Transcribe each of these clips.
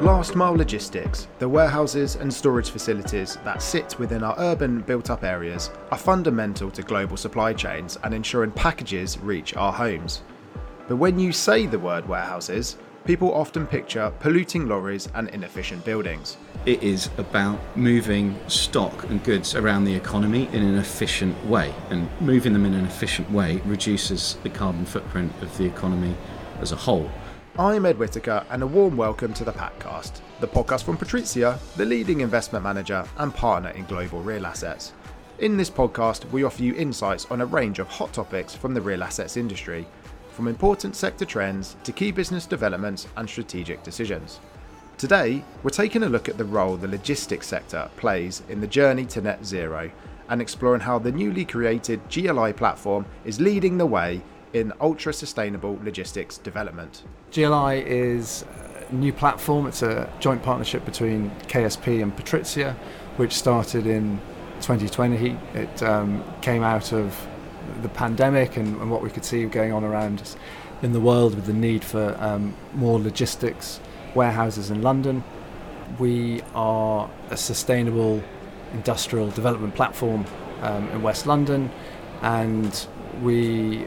Last mile logistics, the warehouses and storage facilities that sit within our urban built up areas, are fundamental to global supply chains and ensuring packages reach our homes. But when you say the word warehouses, people often picture polluting lorries and inefficient buildings. It is about moving stock and goods around the economy in an efficient way, and moving them in an efficient way reduces the carbon footprint of the economy as a whole. I'm Ed Whittaker, and a warm welcome to the Patcast, the podcast from Patrizia, the leading investment manager and partner in global real assets. In this podcast, we offer you insights on a range of hot topics from the real assets industry, from important sector trends to key business developments and strategic decisions. Today, we're taking a look at the role the logistics sector plays in the journey to net zero and exploring how the newly created GLI platform is leading the way in ultra sustainable logistics development. GLI is a new platform, it's a joint partnership between KSP and Patrizia, which started in 2020. It um, came out of the pandemic and, and, what we could see going on around us in the world with the need for um, more logistics warehouses in London. We are a sustainable industrial development platform um, in West London, and we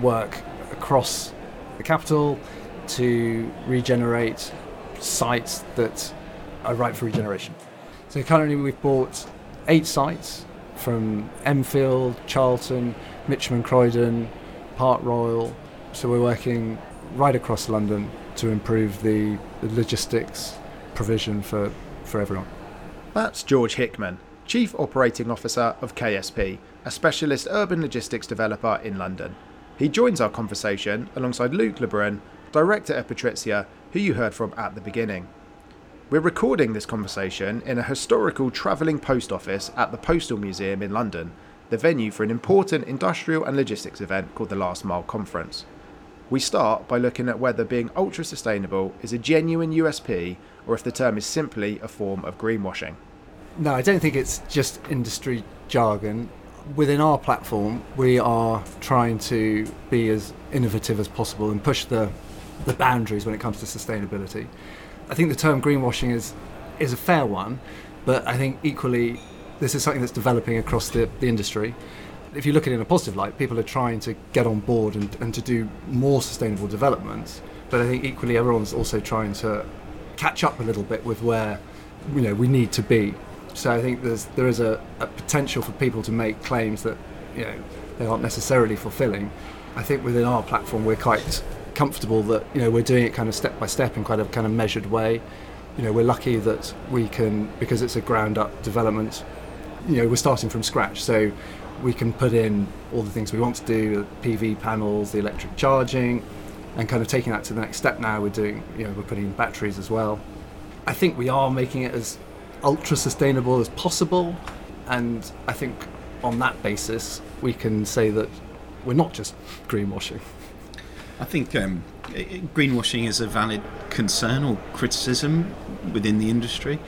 work across the capital to regenerate sites that are ripe for regeneration. So currently we've bought eight sites from Enfield, Charlton, Mitcham and Croydon, Park Royal. So we're working right across London to improve the, the logistics provision for, for everyone. That's George Hickman, Chief Operating Officer of KSP, a specialist urban logistics developer in London. He joins our conversation alongside Luke Le Brun, Director at Patrizia, who you heard from at the beginning. We're recording this conversation in a historical travelling post office at the Postal Museum in London, the venue for an important industrial and logistics event called the Last Mile Conference. We start by looking at whether being ultra sustainable is a genuine USP or if the term is simply a form of greenwashing. No, I don't think it's just industry jargon within our platform, we are trying to be as innovative as possible and push the, the boundaries when it comes to sustainability. I think the term greenwashing is, is a fair one, but I think equally this is something that's developing across the, the industry. If you look at it in a positive light, people are trying to get on board and, and to do more sustainable developments. But I think equally everyone's also trying to catch up a little bit with where you know we need to be so I think there's there is a, a potential for people to make claims that you know they aren't necessarily fulfilling. I think within our platform we're quite comfortable that you know we're doing it kind of step by step in quite a kind of measured way. You know we're lucky that we can because it's a ground up development. You know we're starting from scratch, so we can put in all the things we want to do, the PV panels, the electric charging, and kind of taking that to the next step. Now we're doing you know we're putting in batteries as well. I think we are making it as ultra sustainable as possible. And I think on that basis, we can say that we're not just greenwashing. I think um, greenwashing is a valid concern or criticism within the industry.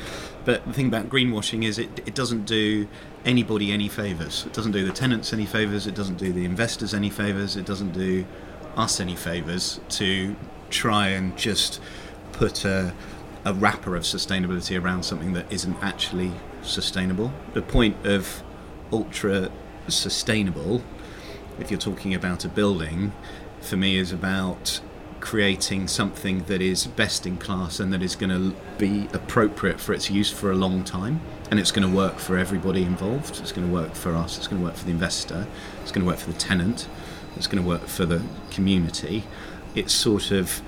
But the thing about greenwashing is it, it doesn't do anybody any favours. It doesn't do the tenants any favours. It doesn't do the investors any favours. It doesn't do us any favours to try and just put a, a wrapper of sustainability around something that isn't actually sustainable. The point of ultra sustainable, if you're talking about a building, for me is about creating something that is best in class and that is going to be appropriate for its use for a long time. And it's going to work for everybody involved. It's going to work for us. It's going to work for the investor. It's going to work for the tenant. It's going to work for the community. It's sort of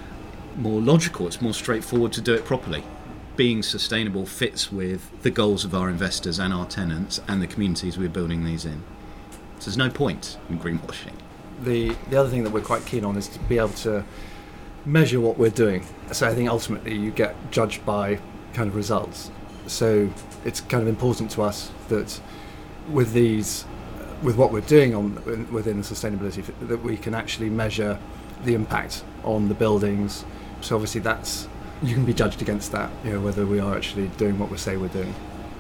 more logical, it's more straightforward to do it properly. Being sustainable fits with the goals of our investors and our tenants and the communities we're building these in. So there's no point in greenwashing. The, the other thing that we're quite keen on is to be able to measure what we're doing. So I think ultimately you get judged by kind of results. So it's kind of important to us that with these, with what we're doing on within the sustainability, that we can actually measure the impact on the buildings, so obviously that's you can be judged against that, you know, whether we are actually doing what we say we're doing.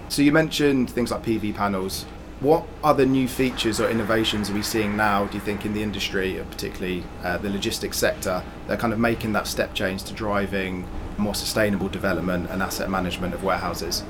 So you mentioned things like PV panels. What other new features or innovations are we seeing now, do you think, in the industry, particularly uh, the logistics sector, that are kind of making that step change to driving more sustainable development and asset management of warehouses?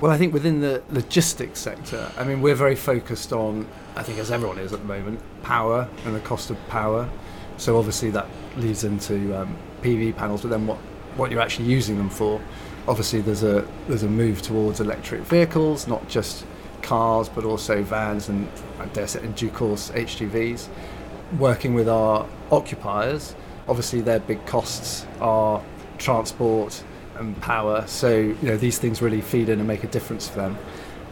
Well, I think within the logistics sector, I mean, we're very focused on, I think as everyone is at the moment, power and the cost of power. So obviously that leads into um, PV panels, but then what, what you're actually using them for. Obviously, there's a there's a move towards electric vehicles, not just cars, but also vans and, I dare say, in due course, HGVs. Working with our occupiers, obviously their big costs are transport and power. So you know these things really feed in and make a difference for them.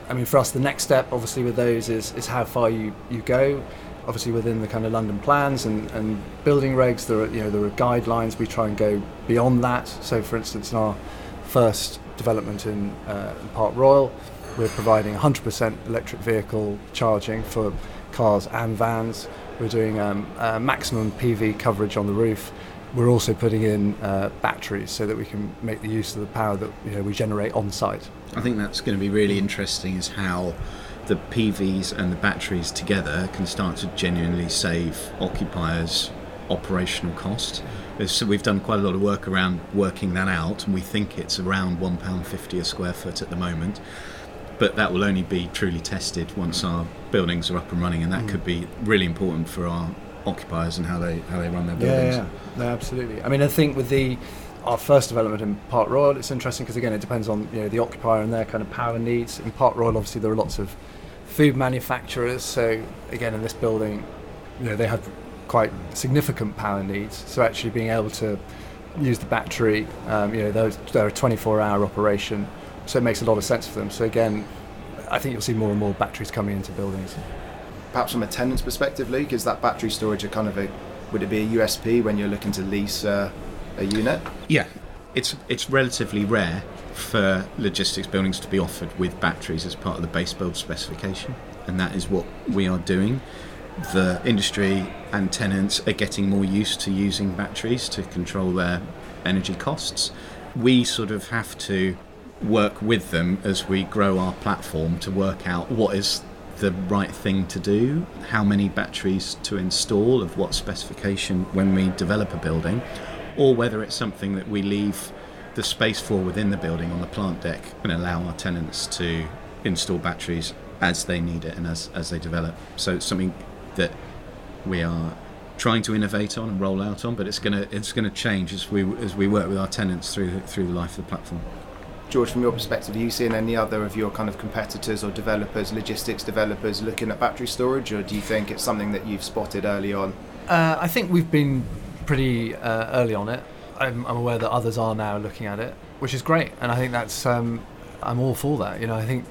I mean, for us, the next step, obviously, with those is, is how far you, you go. Obviously, within the kind of London plans and, and building regs, there are you know there are guidelines. We try and go beyond that. So, for instance, in our first development in, uh, Park Royal, we're providing 100% electric vehicle charging for cars and vans. We're doing um, uh, maximum PV coverage on the roof. We're also putting in uh, batteries so that we can make the use of the power that you know, we generate on site. I think that's going to be really interesting is how the PVs and the batteries together can start to genuinely save occupiers operational cost. So we've done quite a lot of work around working that out, and we think it's around £1.50 a square foot at the moment. But that will only be truly tested once our buildings are up and running, and that mm. could be really important for our occupiers and how they how they run their buildings. Yeah, yeah. No, absolutely. I mean, I think with the our first development in Park Royal, it's interesting because again, it depends on you know the occupier and their kind of power needs. In Park Royal, obviously, there are lots of food manufacturers. So again, in this building, you know, they have quite significant power needs. So actually, being able to use the battery, um, you know, those, they're a 24-hour operation, so it makes a lot of sense for them. So again, I think you'll see more and more batteries coming into buildings perhaps from a tenant's perspective, Luke, is that battery storage a kind of a would it be a USP when you're looking to lease uh, a unit? Yeah, it's it's relatively rare for logistics buildings to be offered with batteries as part of the base build specification, and that is what we are doing. The industry and tenants are getting more used to using batteries to control their energy costs. We sort of have to work with them as we grow our platform to work out what is the right thing to do, how many batteries to install, of what specification when we develop a building, or whether it's something that we leave the space for within the building on the plant deck and allow our tenants to install batteries as they need it and as, as they develop. So it's something that we are trying to innovate on and roll out on, but it's gonna it's gonna change as we as we work with our tenants through through the life of the platform. George, from your perspective, are you seeing any other of your kind of competitors or developers, logistics developers, looking at battery storage, or do you think it's something that you've spotted early on? Uh, I think we've been pretty uh, early on it. I'm, I'm, aware that others are now looking at it, which is great, and I think that's um, I'm all for that. You know, I think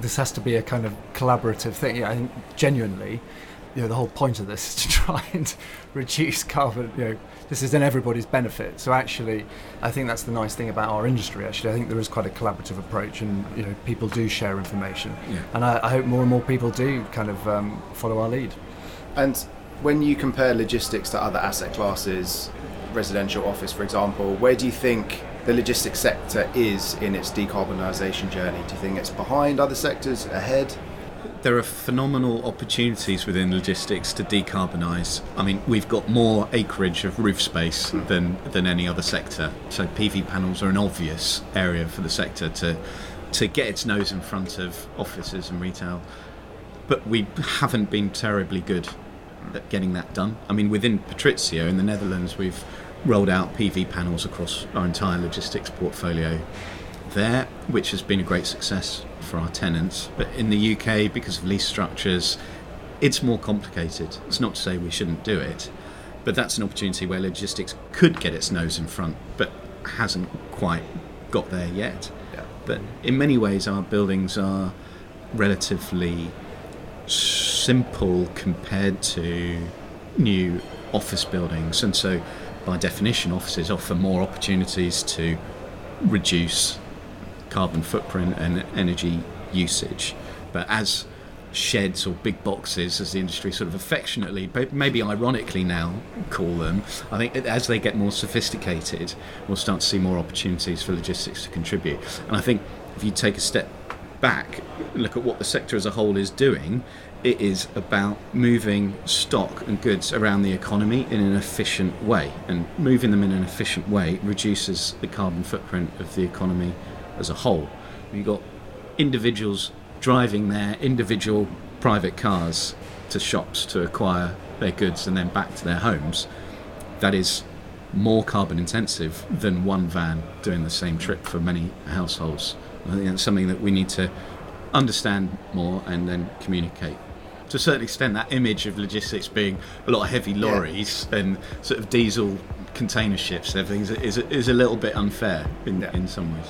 this has to be a kind of collaborative thing. I think genuinely, you know, the whole point of this is to try and reduce carbon. You know, this is in everybody's benefit. So actually, I think that's the nice thing about our industry. Actually, I think there is quite a collaborative approach, and you know, people do share information, yeah. and I, I, hope more and more people do kind of um, follow our lead. And when you compare logistics to other asset classes, residential office, for example, where do you think the logistics sector is in its decarbonisation journey? Do you think it's behind other sectors, ahead? there are phenomenal opportunities within logistics to decarbonise. I mean, we've got more acreage of roof space hmm. than than any other sector. So PV panels are an obvious area for the sector to to get its nose in front of offices and retail. But we haven't been terribly good at getting that done. I mean, within Patrizia in the Netherlands, we've rolled out PV panels across our entire logistics portfolio there, which has been a great success for our tenants. But in the UK, because of lease structures, it's more complicated. It's not to say we shouldn't do it, but that's an opportunity where logistics could get its nose in front, but hasn't quite got there yet. Yeah. But in many ways, our buildings are relatively simple compared to new office buildings, and so by definition, offices offer more opportunities to reduce carbon footprint and energy usage. But as sheds or big boxes, as the industry sort of affectionately, but maybe ironically now call them, I think as they get more sophisticated, we'll start to see more opportunities for logistics to contribute. And I think if you take a step back, look at what the sector as a whole is doing, it is about moving stock and goods around the economy in an efficient way. And moving them in an efficient way reduces the carbon footprint of the economy as a whole. You've got individuals driving their individual private cars to shops to acquire their goods and then back to their homes. That is more carbon intensive than one van doing the same trip for many households. I think that's something that we need to understand more and then communicate. To a certain extent, that image of logistics being a lot of heavy lorries yeah. and sort of diesel container ships and everything is, is, is a little bit unfair in, yeah. in some ways.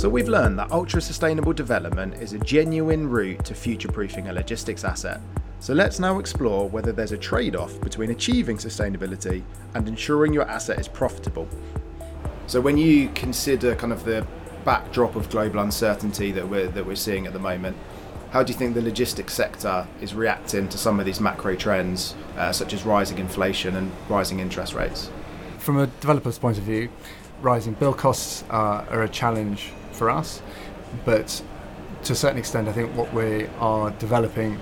So we've learned that ultra sustainable development is a genuine route to future proofing a logistics asset. So let's now explore whether there's a trade off between achieving sustainability and ensuring your asset is profitable. So when you consider kind of the backdrop of global uncertainty that we're that we're seeing at the moment, how do you think the logistics sector is reacting to some of these macro trends, uh, such as rising inflation and rising interest rates? From a developer's point of view, rising bill costs are, are a challenge for us, but to a certain extent, I think what we are developing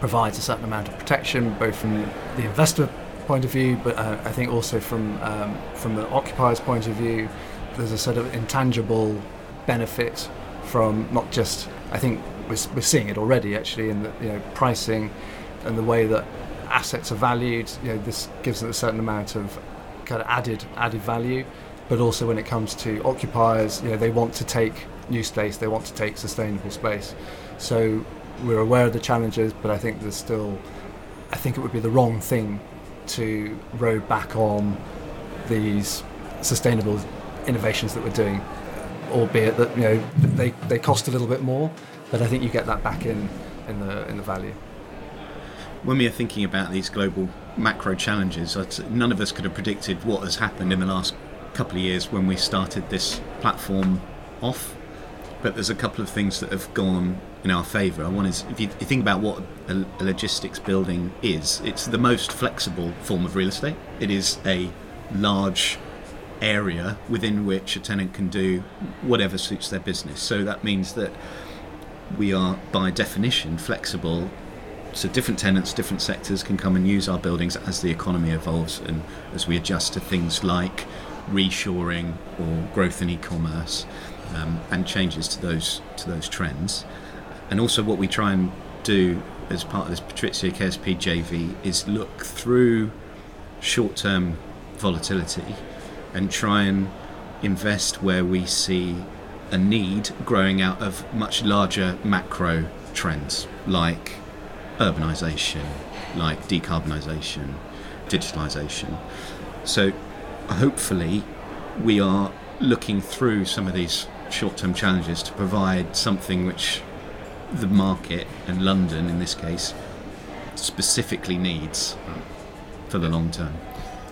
provides a certain amount of protection, both from the investor point of view, but uh, I think also from um, from the occupier's point of view, there's a sort of intangible benefit from not just I think we're, we're seeing it already actually in the you know pricing and the way that assets are valued. You know this gives it a certain amount of kind of added added value, but also when it comes to occupiers, you know they want to take new space, they want to take sustainable space. So we're aware of the challenges, but I think there's still I think it would be the wrong thing to row back on these sustainable innovations that we're doing, albeit that you know they, they cost a little bit more, but I think you get that back in in the in the value. When we are thinking about these global macro challenges, none of us could have predicted what has happened in the last couple of years when we started this platform off. But there's a couple of things that have gone in our favour. One is if you, think about what a, logistics building is, it's the most flexible form of real estate. It is a large area within which a tenant can do whatever suits their business. So that means that we are, by definition, flexible. So different tenants, different sectors can come and use our buildings as the economy evolves and as we adjust to things like reshoring or growth in e-commerce um, and changes to those to those trends. And also, what we try and do as part of this Patrizia KSP JV is look through short term volatility and try and invest where we see a need growing out of much larger macro trends like urbanisation, like decarbonisation, digitalisation. So, hopefully, we are looking through some of these short term challenges to provide something which the market and London in this case specifically needs for the long term.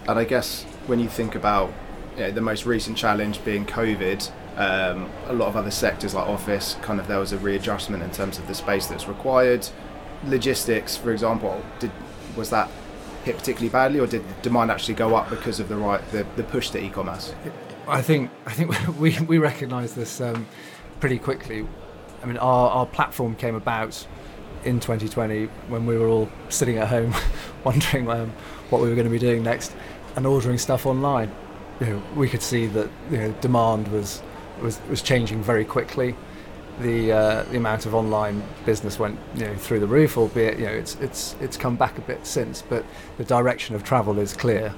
And I guess when you think about you know, the most recent challenge being COVID, um, a lot of other sectors like office, kind of there was a readjustment in terms of the space that's required. Logistics, for example, did was that hit particularly badly, or did demand actually go up because of the right the, the push to e-commerce? I think I think we we recognise this um, pretty quickly. I mean, our, our platform came about in 2020 when we were all sitting at home wondering um, what we were going to be doing next and ordering stuff online. You know, we could see that you know, demand was, was, was changing very quickly. The, uh, the amount of online business went you know, through the roof, albeit you know, it's, it's, it's come back a bit since, but the direction of travel is clear.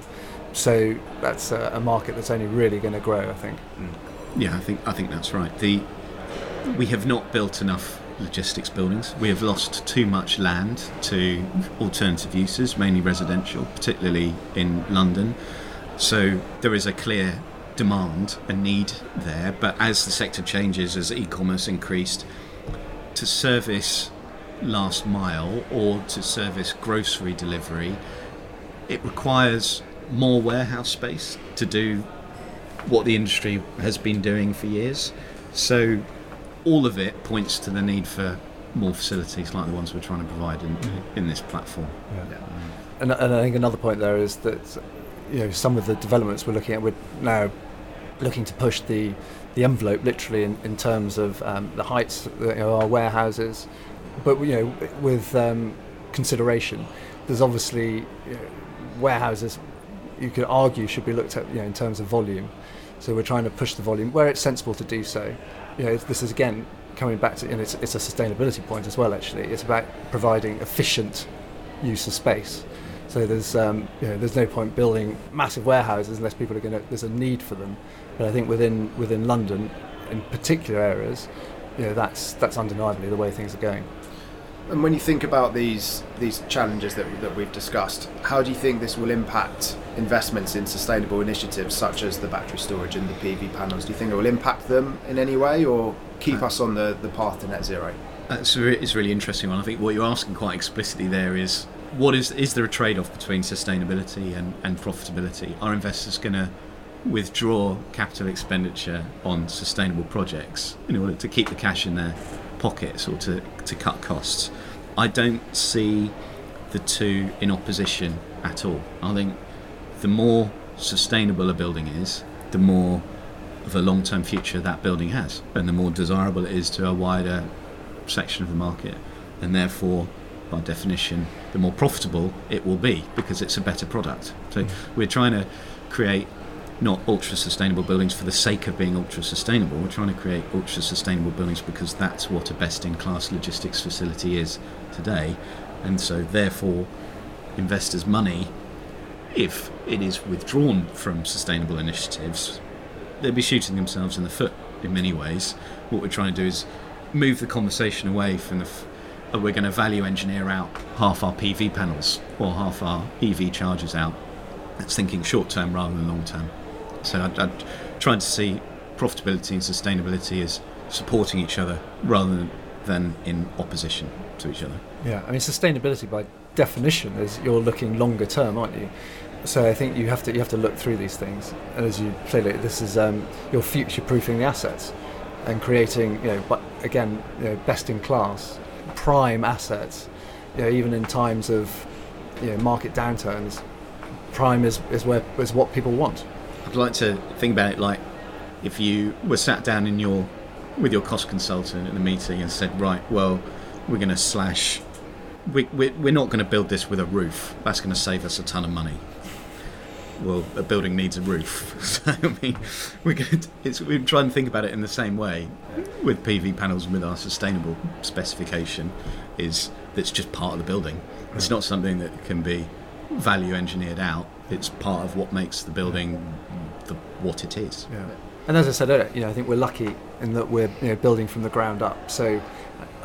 So that's a, a market that's only really going to grow, I think. Mm. Yeah, I think I think that's right. The we have not built enough logistics buildings. We have lost too much land to alternative uses, mainly residential, particularly in London. So there is a clear demand, a need there. But as the sector changes, as e commerce increased, to service last mile or to service grocery delivery, it requires more warehouse space to do what the industry has been doing for years. So all of it points to the need for more facilities like the ones we're trying to provide in, mm-hmm. in this platform. Yeah. Yeah. And, and I think another point there is that you know some of the developments we're looking at we're now looking to push the the envelope literally in, in terms of um, the heights of you know, our warehouses, but you know with um, consideration. There's obviously you know, warehouses you could argue should be looked at you know, in terms of volume. So we're trying to push the volume where it's sensible to do so. You know, this is again coming back to, and it's, it's a sustainability point as well. Actually, it's about providing efficient use of space. So there's um, you know, there's no point building massive warehouses unless people are going to. There's a need for them. But I think within within London, in particular areas, you know, that's that's undeniably the way things are going. And when you think about these these challenges that, that we've discussed, how do you think this will impact investments in sustainable initiatives such as the battery storage and the PV panels? Do you think it will impact them in any way or keep us on the, the path to net zero? That's a, it's a really interesting one. I think what you're asking quite explicitly there is what is is there a trade off between sustainability and, and profitability? Are investors going to withdraw capital expenditure on sustainable projects in order to keep the cash in their pockets or to, to cut costs. I don't see the two in opposition at all. I think the more sustainable a building is, the more of a long term future that building has, and the more desirable it is to a wider section of the market, and therefore, by definition, the more profitable it will be because it's a better product. So hmm. we're trying to create not ultra sustainable buildings for the sake of being ultra sustainable. We're trying to create ultra sustainable buildings because that's what a best in class logistics facility is today. And so, therefore, investors' money, if it is withdrawn from sustainable initiatives, they'll be shooting themselves in the foot in many ways. What we're trying to do is move the conversation away from the. F- oh, we're going to value engineer out half our PV panels or half our EV chargers out. That's thinking short term rather than long term. So I'd, I'd trying to see profitability and sustainability as supporting each other rather than, in opposition to each other. Yeah, I mean sustainability by definition is you're looking longer term, aren't you? So I think you have to you have to look through these things, and as you say, this is um, you're future proofing the assets and creating, you know, but again, you know, best in class, prime assets. You know, even in times of you know market downturns, prime is, is where is what people want. Like to think about it like if you were sat down in your with your cost consultant in a meeting and said, right, well, we're going to slash. We, we, we're not going to build this with a roof. That's going to save us a ton of money. Well, a building needs a roof. So, I mean, we're, going to, it's, we're trying to think about it in the same way with PV panels and with our sustainable specification is that's just part of the building. It's not something that can be value engineered out. It's part of what makes the building the, what it is. Yeah. And as I said earlier, you know, I think we're lucky in that we're you know, building from the ground up. So,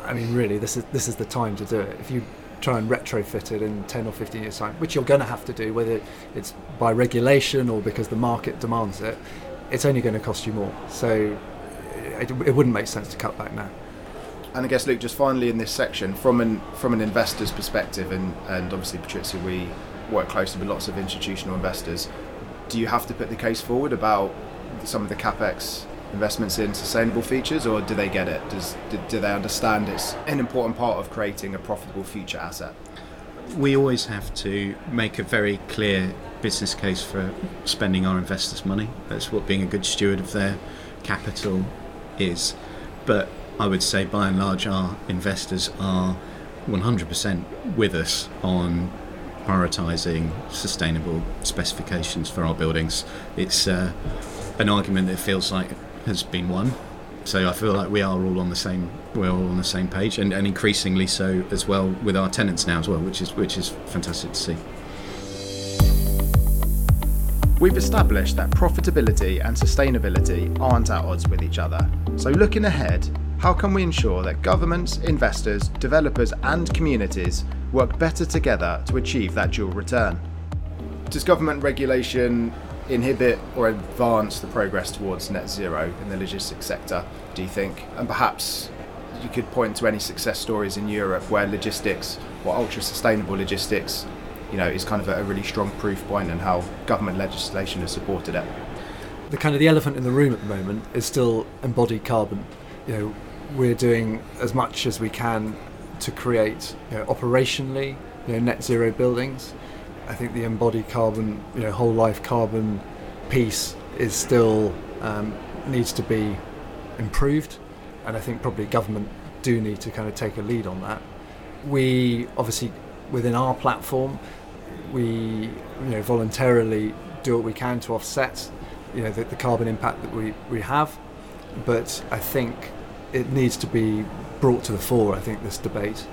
I mean, really, this is this is the time to do it. If you try and retrofit it in 10 or 15 years' time, which you're going to have to do, whether it's by regulation or because the market demands it, it's only going to cost you more. So, it, it wouldn't make sense to cut back now. And I guess, Luke, just finally in this section, from an from an investor's perspective, and, and obviously, Patrizia, we work closely with lots of institutional investors. Do you have to put the case forward about some of the capex investments in sustainable features, or do they get it? Does do, do they understand it's an important part of creating a profitable future asset? We always have to make a very clear business case for spending our investors' money. That's what being a good steward of their capital is. But I would say, by and large, our investors are 100% with us on prioritising sustainable specifications for our buildings. It's uh, an argument that feels like has been won. So I feel like we are all on the same we're all on the same page, and, and increasingly so as well with our tenants now as well, which is which is fantastic to see. We've established that profitability and sustainability aren't at odds with each other. So looking ahead, how can we ensure that governments, investors, developers, and communities work better together to achieve that dual return? Does government regulation inhibit or advance the progress towards net zero in the logistics sector, do you think? And perhaps you could point to any success stories in Europe where logistics or ultra sustainable logistics, you know, is kind of a really strong proof point and how government legislation has supported it. The kind of the elephant in the room at the moment is still embodied carbon. You know, we're doing as much as we can to create you know, operationally you know, net zero buildings. I think the embodied carbon, you know, whole life carbon piece is still um, needs to be improved, and I think probably government do need to kind of take a lead on that. We obviously within our platform, we you know voluntarily do what we can to offset you know the, the carbon impact that we, we have, but I think it needs to be brought to the fore. I think this debate,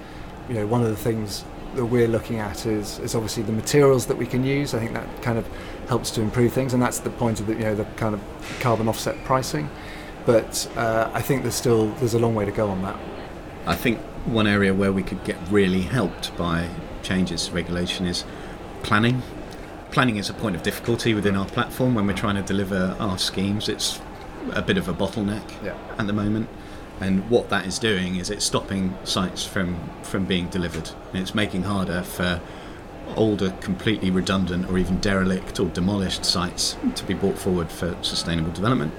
you know, one of the things that we're looking at is, is obviously the materials that we can use. I think that kind of helps to improve things, and that's the point of the you know the kind of carbon offset pricing. But uh, I think there's still there's a long way to go on that. I think one area where we could get really helped by changes to regulation is planning. Planning is a point of difficulty within our platform when we're trying to deliver our schemes. It's a bit of a bottleneck Yeah. at the moment. And what that is doing is it's stopping sites from, from being delivered. And it's making harder for older, completely redundant, or even derelict or demolished sites to be brought forward for sustainable development.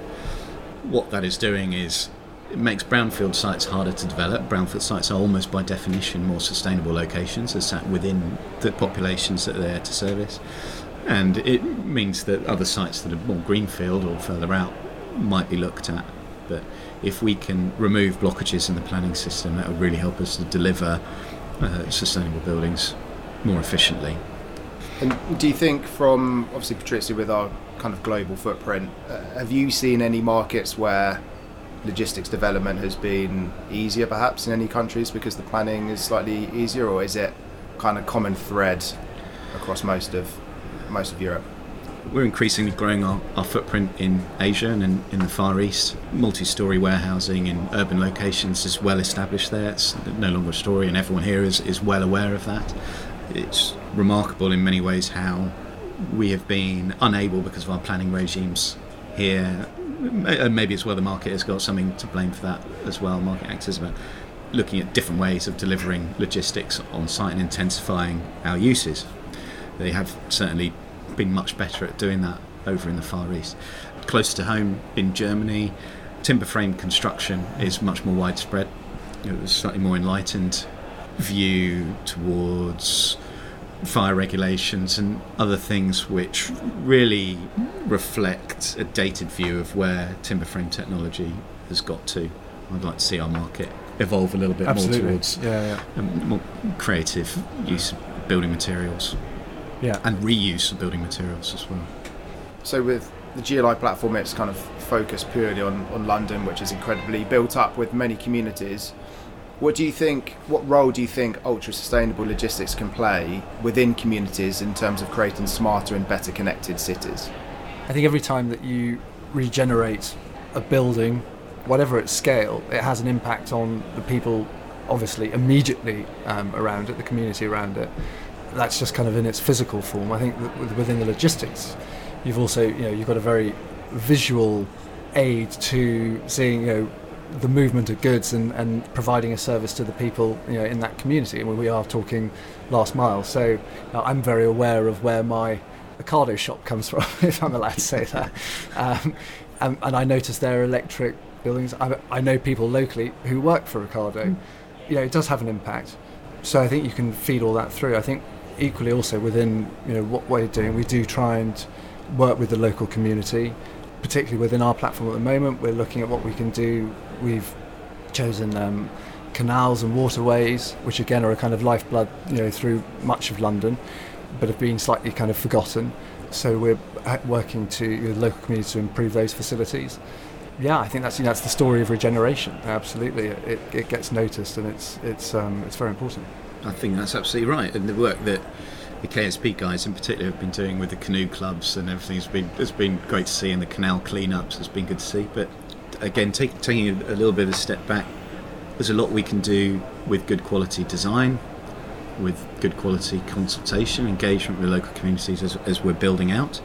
What that is doing is it makes brownfield sites harder to develop. Brownfield sites are almost by definition more sustainable locations. They're sat within the populations that they're there to service. And it means that other sites that are more greenfield or further out might be looked at. But if we can remove blockages in the planning system, that would really help us to deliver uh, sustainable buildings more efficiently. And do you think, from obviously Patrizia with our kind of global footprint, uh, have you seen any markets where logistics development has been easier, perhaps in any countries because the planning is slightly easier, or is it kind of common thread across most of most of Europe? We're increasingly growing our, our footprint in Asia and in, in the Far East. Multi story warehousing in urban locations is well established there. It's no longer a story, and everyone here is, is well aware of that. It's remarkable in many ways how we have been unable, because of our planning regimes here, and maybe as well the market has got something to blame for that as well, market actors, about looking at different ways of delivering logistics on site and intensifying our uses. They have certainly been much better at doing that over in the Far East. Closer to home in Germany, timber frame construction is much more widespread. There's a slightly more enlightened view towards fire regulations and other things which really reflect a dated view of where timber frame technology has got to. I'd like to see our market evolve a little bit Absolutely. more towards yeah, yeah, a more creative use of building materials yeah. and reuse of building materials as well. So with the GLI platform, it's kind of focused purely on, on London, which is incredibly built up with many communities. What do you think? What role do you think ultra sustainable logistics can play within communities in terms of creating smarter and better connected cities? I think every time that you regenerate a building, whatever its scale, it has an impact on the people, obviously, immediately um, around it, the community around it. That's just kind of in its physical form. I think that within the logistics, you've also, you know, you've got a very visual aid to seeing, you know, the movement of goods and, and providing a service to the people, you know, in that community. And we are talking last mile, so I'm very aware of where my Ocado shop comes from, if I'm allowed to say that. Um, and, and I notice there are electric buildings. I, I know people locally who work for Ocado. You know, it does have an impact. So I think you can feed all that through. I think equally also within you know what we're doing, we do try and work with the local community, particularly within our platform at the moment. We're looking at what we can do. We've chosen um, canals and waterways, which again are a kind of lifeblood, you know, through much of London, but have been slightly kind of forgotten. So we're working to you know, the local community to improve those facilities. Yeah, I think that's you know, that's the story of regeneration. Absolutely, it, it gets noticed and it's it's um, it's very important. I think that's absolutely right, and the work that the KSP guys in particular have been doing with the canoe clubs and everything has been has been great to see, and the canal cleanups has been good to see. But again, take, taking a, a little bit of a step back, there's a lot we can do with good quality design, with good quality consultation, engagement with local communities as, as we're building out.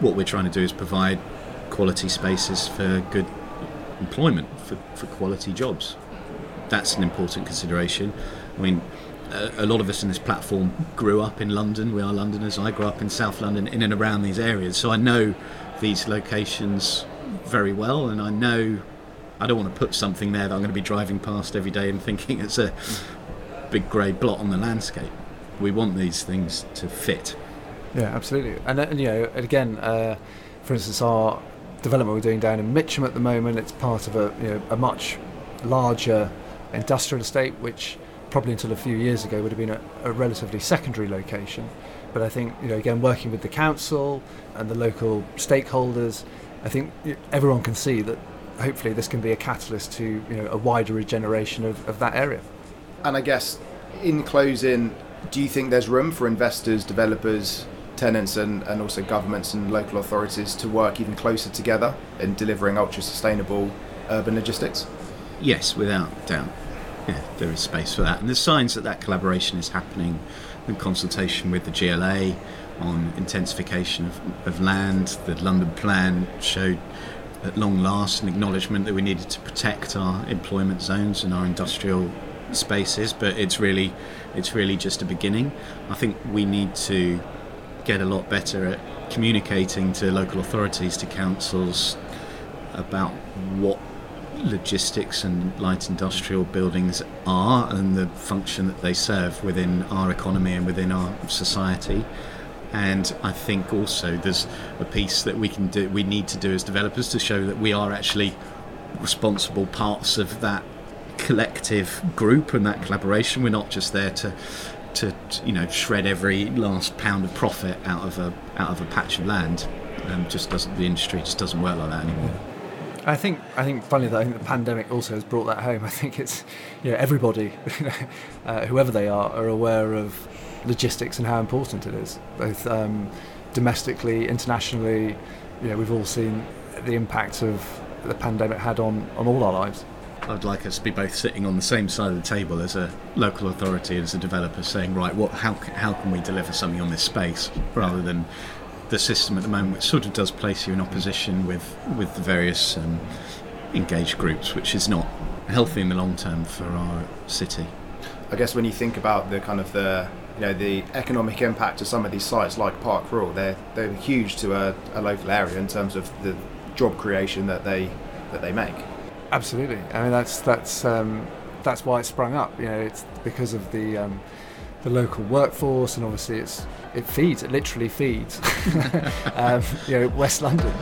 What we're trying to do is provide quality spaces for good employment, for, for quality jobs. That's an important consideration. I mean, a, lot of us in this platform grew up in London. We are Londoners. I grew up in South London, in and around these areas. So I know these locations very well, and I know I don't want to put something there that I'm going to be driving past every day and thinking it's a big grey blot on the landscape. We want these things to fit. Yeah, absolutely. And, and you know, again, uh, for instance, our development we're doing down in Mitcham at the moment. It's part of a, you know, a much larger industrial estate, which probably until a few years ago would have been a, a relatively secondary location. But I think, you know, again, working with the council and the local stakeholders, I think everyone can see that hopefully this can be a catalyst to you know a wider regeneration of, of that area. And I guess in closing, do you think there's room for investors, developers, tenants, and, and also governments and local authorities to work even closer together in delivering ultra sustainable urban logistics? Yes, without doubt. Yeah, there is space for that. And there's signs that that collaboration is happening in consultation with the GLA on intensification of, of land. The London plan showed at long last an acknowledgement that we needed to protect our employment zones and our industrial spaces, but it's really it's really just a beginning. I think we need to get a lot better at communicating to local authorities, to councils about what logistics and light industrial buildings are and the function that they serve within our economy and within our society. And I think also there's a piece that we can do we need to do as developers to show that we are actually responsible parts of that collective group and that collaboration. We're not just there to to you know shred every last pound of profit out of a out of a patch of land. Um, just doesn't the industry just doesn't work like that anymore I think I think funny that I think the pandemic also has brought that home. I think it's you know everybody, uh, whoever they are, are aware of logistics and how important it is, both um, domestically, internationally. You know, we've all seen the impact of the pandemic had on, on all our lives. I'd like us to be both sitting on the same side of the table as a local authority and as a developer, saying, right, what, how, how can we deliver something on this space, rather than the system at the moment, which sort of does place you in opposition with with the various um, engaged groups, which is not healthy in the long term for our city. I guess when you think about the kind of the you know the economic impact of some of these sites like Park Royal, they're they're huge to a, a local area in terms of the job creation that they that they make. Absolutely. I mean that's that's um, that's why it sprung up. You know, it's because of the um, the local workforce, and obviously it's it feeds. It literally feeds. um, you know, West London.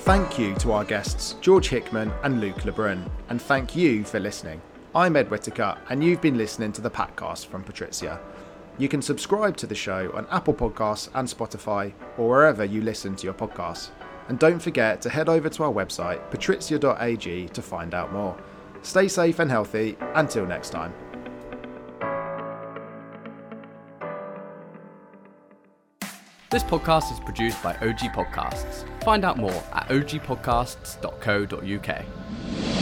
Thank you to our guests George Hickman and Luke Le Brun, and thank you for listening. I'm Ed Whittaker, and you've been listening to the Patcast from Patrizia. You can subscribe to the show on Apple Podcasts and Spotify, or wherever you listen to your podcasts. And don't forget to head over to our website, patrizia.ag, to find out more. Stay safe and healthy. Until next time. This podcast is produced by OG Podcasts. Find out more at ogpodcasts.co.uk.